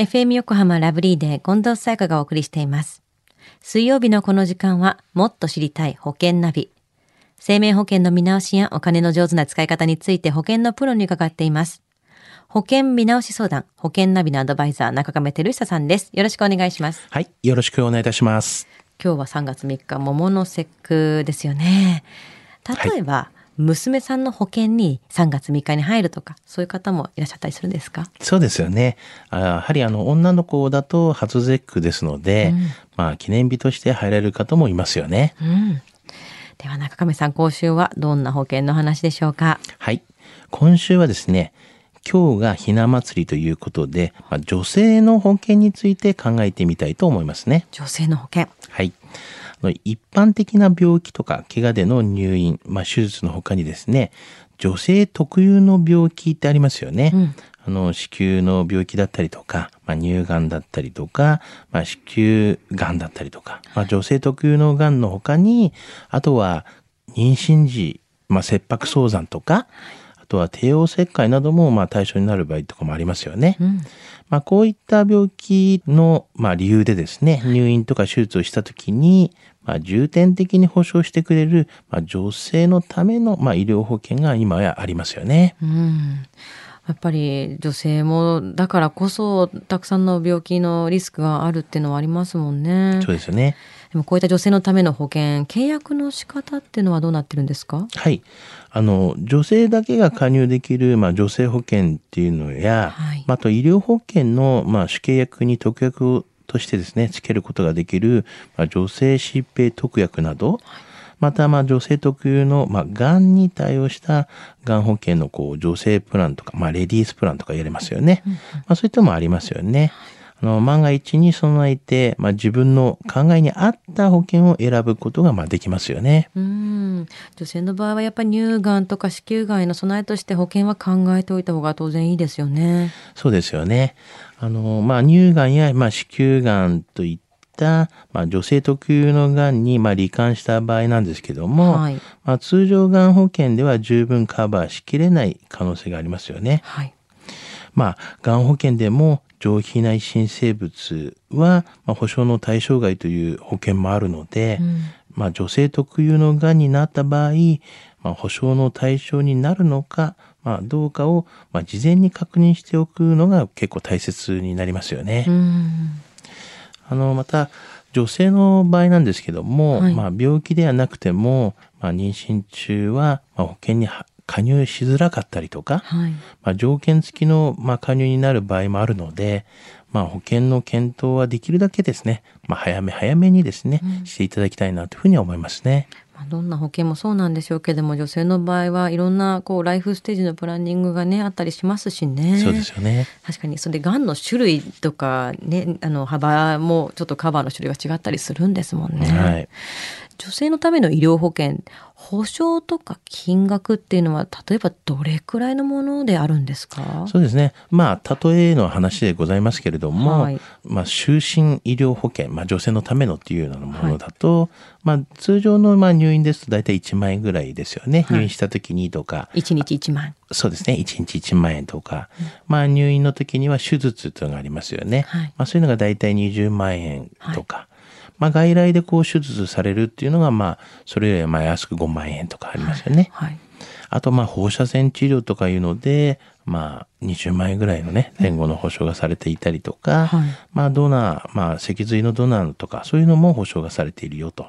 FM 横浜ラブリーで近藤沙耶香がお送りしています。水曜日のこの時間は、もっと知りたい保険ナビ。生命保険の見直しやお金の上手な使い方について保険のプロに伺っています。保険見直し相談、保険ナビのアドバイザー、中亀照久さんです。よろしくお願いします。はい、よろしくお願いいたします。今日は3月3日、桃の節句ですよね。例えば、娘さんの保険に3月3日に入るとか、そういう方もいらっしゃったりするんですか？そうですよね。あやはりあの女の子だと初節句ですので、まあ記念日として入られる方もいますよね。うん。では中亀さん、今週はどんな保険の話でしょうか？はい。今週はですね、今日がひな祭りということで、まあ、女性の保険について考えてみたいと思いますね。女性の保険。はい。一般的な病気とか怪我での入院、まあ、手術の他にですね、女性特有の病気ってありますよね。うんあの子宮の病気だったりとか、まあ、乳がんだったりとか、まあ、子宮がんだったりとか、まあ、女性特有のがんの他にあとは妊娠時、まあ、切迫早産とかあとは帝王切開などもまあ対象になる場合とかもありますよね。うん。まあ、こういった病気の、まあ、理由でですね、入院とか手術をしたときに、まあ、重点的に保障してくれる、まあ、女性のための、まあ、医療保険が今やありますよね。うん。やっぱり女性もだからこそたくさんの病気のリスクがあるっていうのはありますもんね。そうですよね。でもこういった女性のための保険、契約の仕方っていうのはどうなってるんですか？はい。あの、女性だけが加入できる、まあ、女性保険っていうのや、はいまあ、あと医療保険の、まあ、主契約に特約としてですね、つけることができる、まあ、女性疾病特約など、また、まあ、女性特有の、まあ、がんに対応したがん保険の、こう、女性プランとか、まあ、レディースプランとか言われますよね。まあ、そういったのもありますよね。あの、万が一に備えて、まあ、自分の考えに合った保険を選ぶことが、まあ、できますよね。うん。女性の場合はやっぱり乳がんとか子宮がんへの備えとして保険は考えておいた方が当然いいですよね。そうですよね。あの、まあ、乳がんや、まあ、子宮がんといった、まあ、女性特有のがんに、まあ、罹患した場合なんですけども、はいまあ、通常がん保険では十分カバーしきれない可能性がありますよね。はい。まあ、がん保険でも上皮内新生物は、まあ、保証の対象外という保険もあるので、うんまあ、女性特有のがんになった場合、まあ、保証の対象になるのか、まあ、どうかを、まあ、事前に確認しておくのが結構大切になりますよね。うん。あの、また、女性の場合なんですけども、はいまあ、病気ではなくても、まあ、妊娠中は、まあ、保険には加入しづらかったりとか、はい。まあ、条件付きの、まあ、加入になる場合もあるので、まあ、保険の検討はできるだけですね、まあ、早め早めにですね、していただきたいなというふうには思いますね。まあどんな保険もそうなんでしょうけども、女性の場合はいろんなこうライフステージのプランニングがね、あったりしますしね。そうですよね。確かに、それで、がんの種類とかね、あの、幅もちょっとカバーの種類が違ったりするんですもんね。はい。女性のための医療保険、保証とか金額っていうのは、例えばどれくらいのものであるんですか？そうですね。まあ、例えの話でございますけれども、はいまあ、就寝医療保険、まあ、女性のためのっていうようなものだと、まあ、通常のまあ入院ですと大体1万円ぐらいですよね。はい入院した時にとか、1日1万。そうですね。1日1万円とか、まあ、入院の時には手術というのがありますよね。はいまあ、そういうのが大体20万円とか、まあ、外来でこう手術されるっていうのが、まあ、それよりはまあ安く5万円とかありますよね。はい。あと、まあ、放射線治療とかいうので、まあ、20万円ぐらいのね、前後の保証がされていたりとか、はいまあ、ドナー、まあ、脊髄のドナーとか、そういうのも保証がされているよと。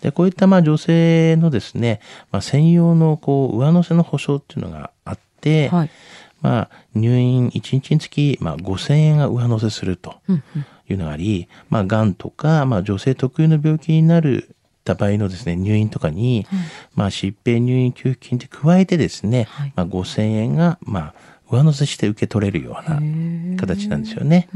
で、こういった、まあ、女性のですね、まあ、専用の、こう、上乗せの保証っていうのがあって、はい。まあ、入院1日につき、まあ、5000円が上乗せするとうんうんいうのがあり、まあ、がんとか、まあ、女性特有の病気になるた場合のですね、入院とかに、まあ、疾病入院給付金で加えてですね、はいまあ、5000円が、まあ、上乗せして受け取れるような形なんですよね。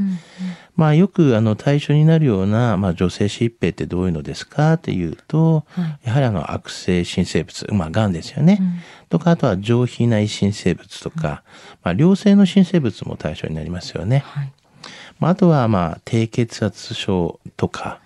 まあ、よく、あの、対象になるような、まあ、女性疾病ってどういうのですか？っていうと、はいやはりあの、悪性新生物、まあ、癌ですよね。とか、あとは上皮内新生物とか、まあ、良性の新生物も対象になりますよね。はい。まあ、あとは、まあ、低血圧症とか、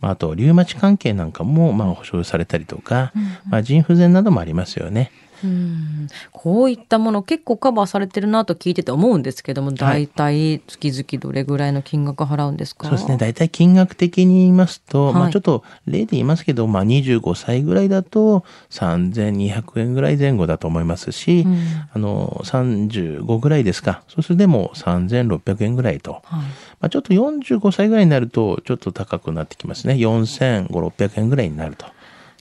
まあ、あと、リウマチ関係なんかも、まあ、保証されたりとか、まあ、腎不全などもありますよね。うんこういったもの結構カバーされてるなと聞いてて思うんですけども、大体月々どれぐらいの金額払うんですか？そうですね。大体金額的に言いますと、はいまあちょっと例で言いますけど、まあ25歳ぐらいだと3200円ぐらい前後だと思いますし、うんあの、35ぐらいですか。そうするとでも3600円ぐらいと。はいまあちょっと45歳ぐらいになると、ちょっと高くなってきますね。4500、600円ぐらいになると。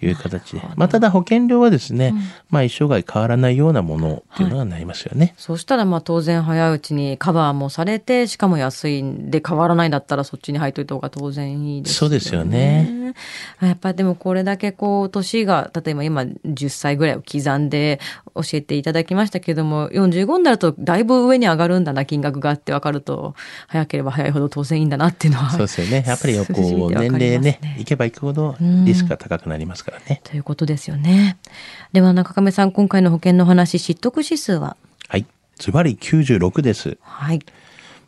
いう形で。まあ、ただ保険料はですね、まあ一生涯変わらないようなものっていうのがなりますよね。そうしたらまあ当然早いうちにカバーもされて、しかも安いんで変わらないんだったらそっちに入っといた方が当然いいですよね。そうですよね。やっぱりでもこれだけこう年が、例えば今10歳ぐらいを刻んで教えていただきましたけども、45になるとだいぶ上に上がるんだな、金額があって分かると、早ければ早いほど当然いいんだなっていうのは。そうですよね。やっぱりこう 年齢ね、いけばいくほどリスクが高くなりますからね。ということですよね。では中亀さん、今回の保険の話、知得指数は？はい。ズバリ96です。はい。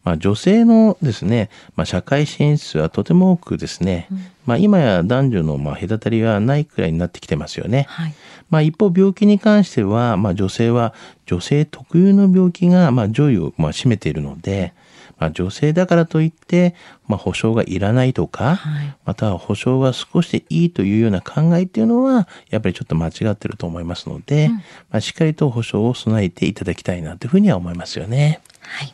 まあ、女性のですね、まあ、社会進出はとても多くですね、まあ、今や男女のまあ隔たりはないくらいになってきてますよね。はい。まあ、一方病気に関しては、まあ、女性は女性特有の病気がまあ上位をまあ占めているので、まあ、女性だからといって、まあ、保証がいらないとか、はいまたは保証が少しでいいというような考えっていうのは、やっぱりちょっと間違ってると思いますので、まあ、しっかりと保証を備えていただきたいなというふうには思いますよね。はい。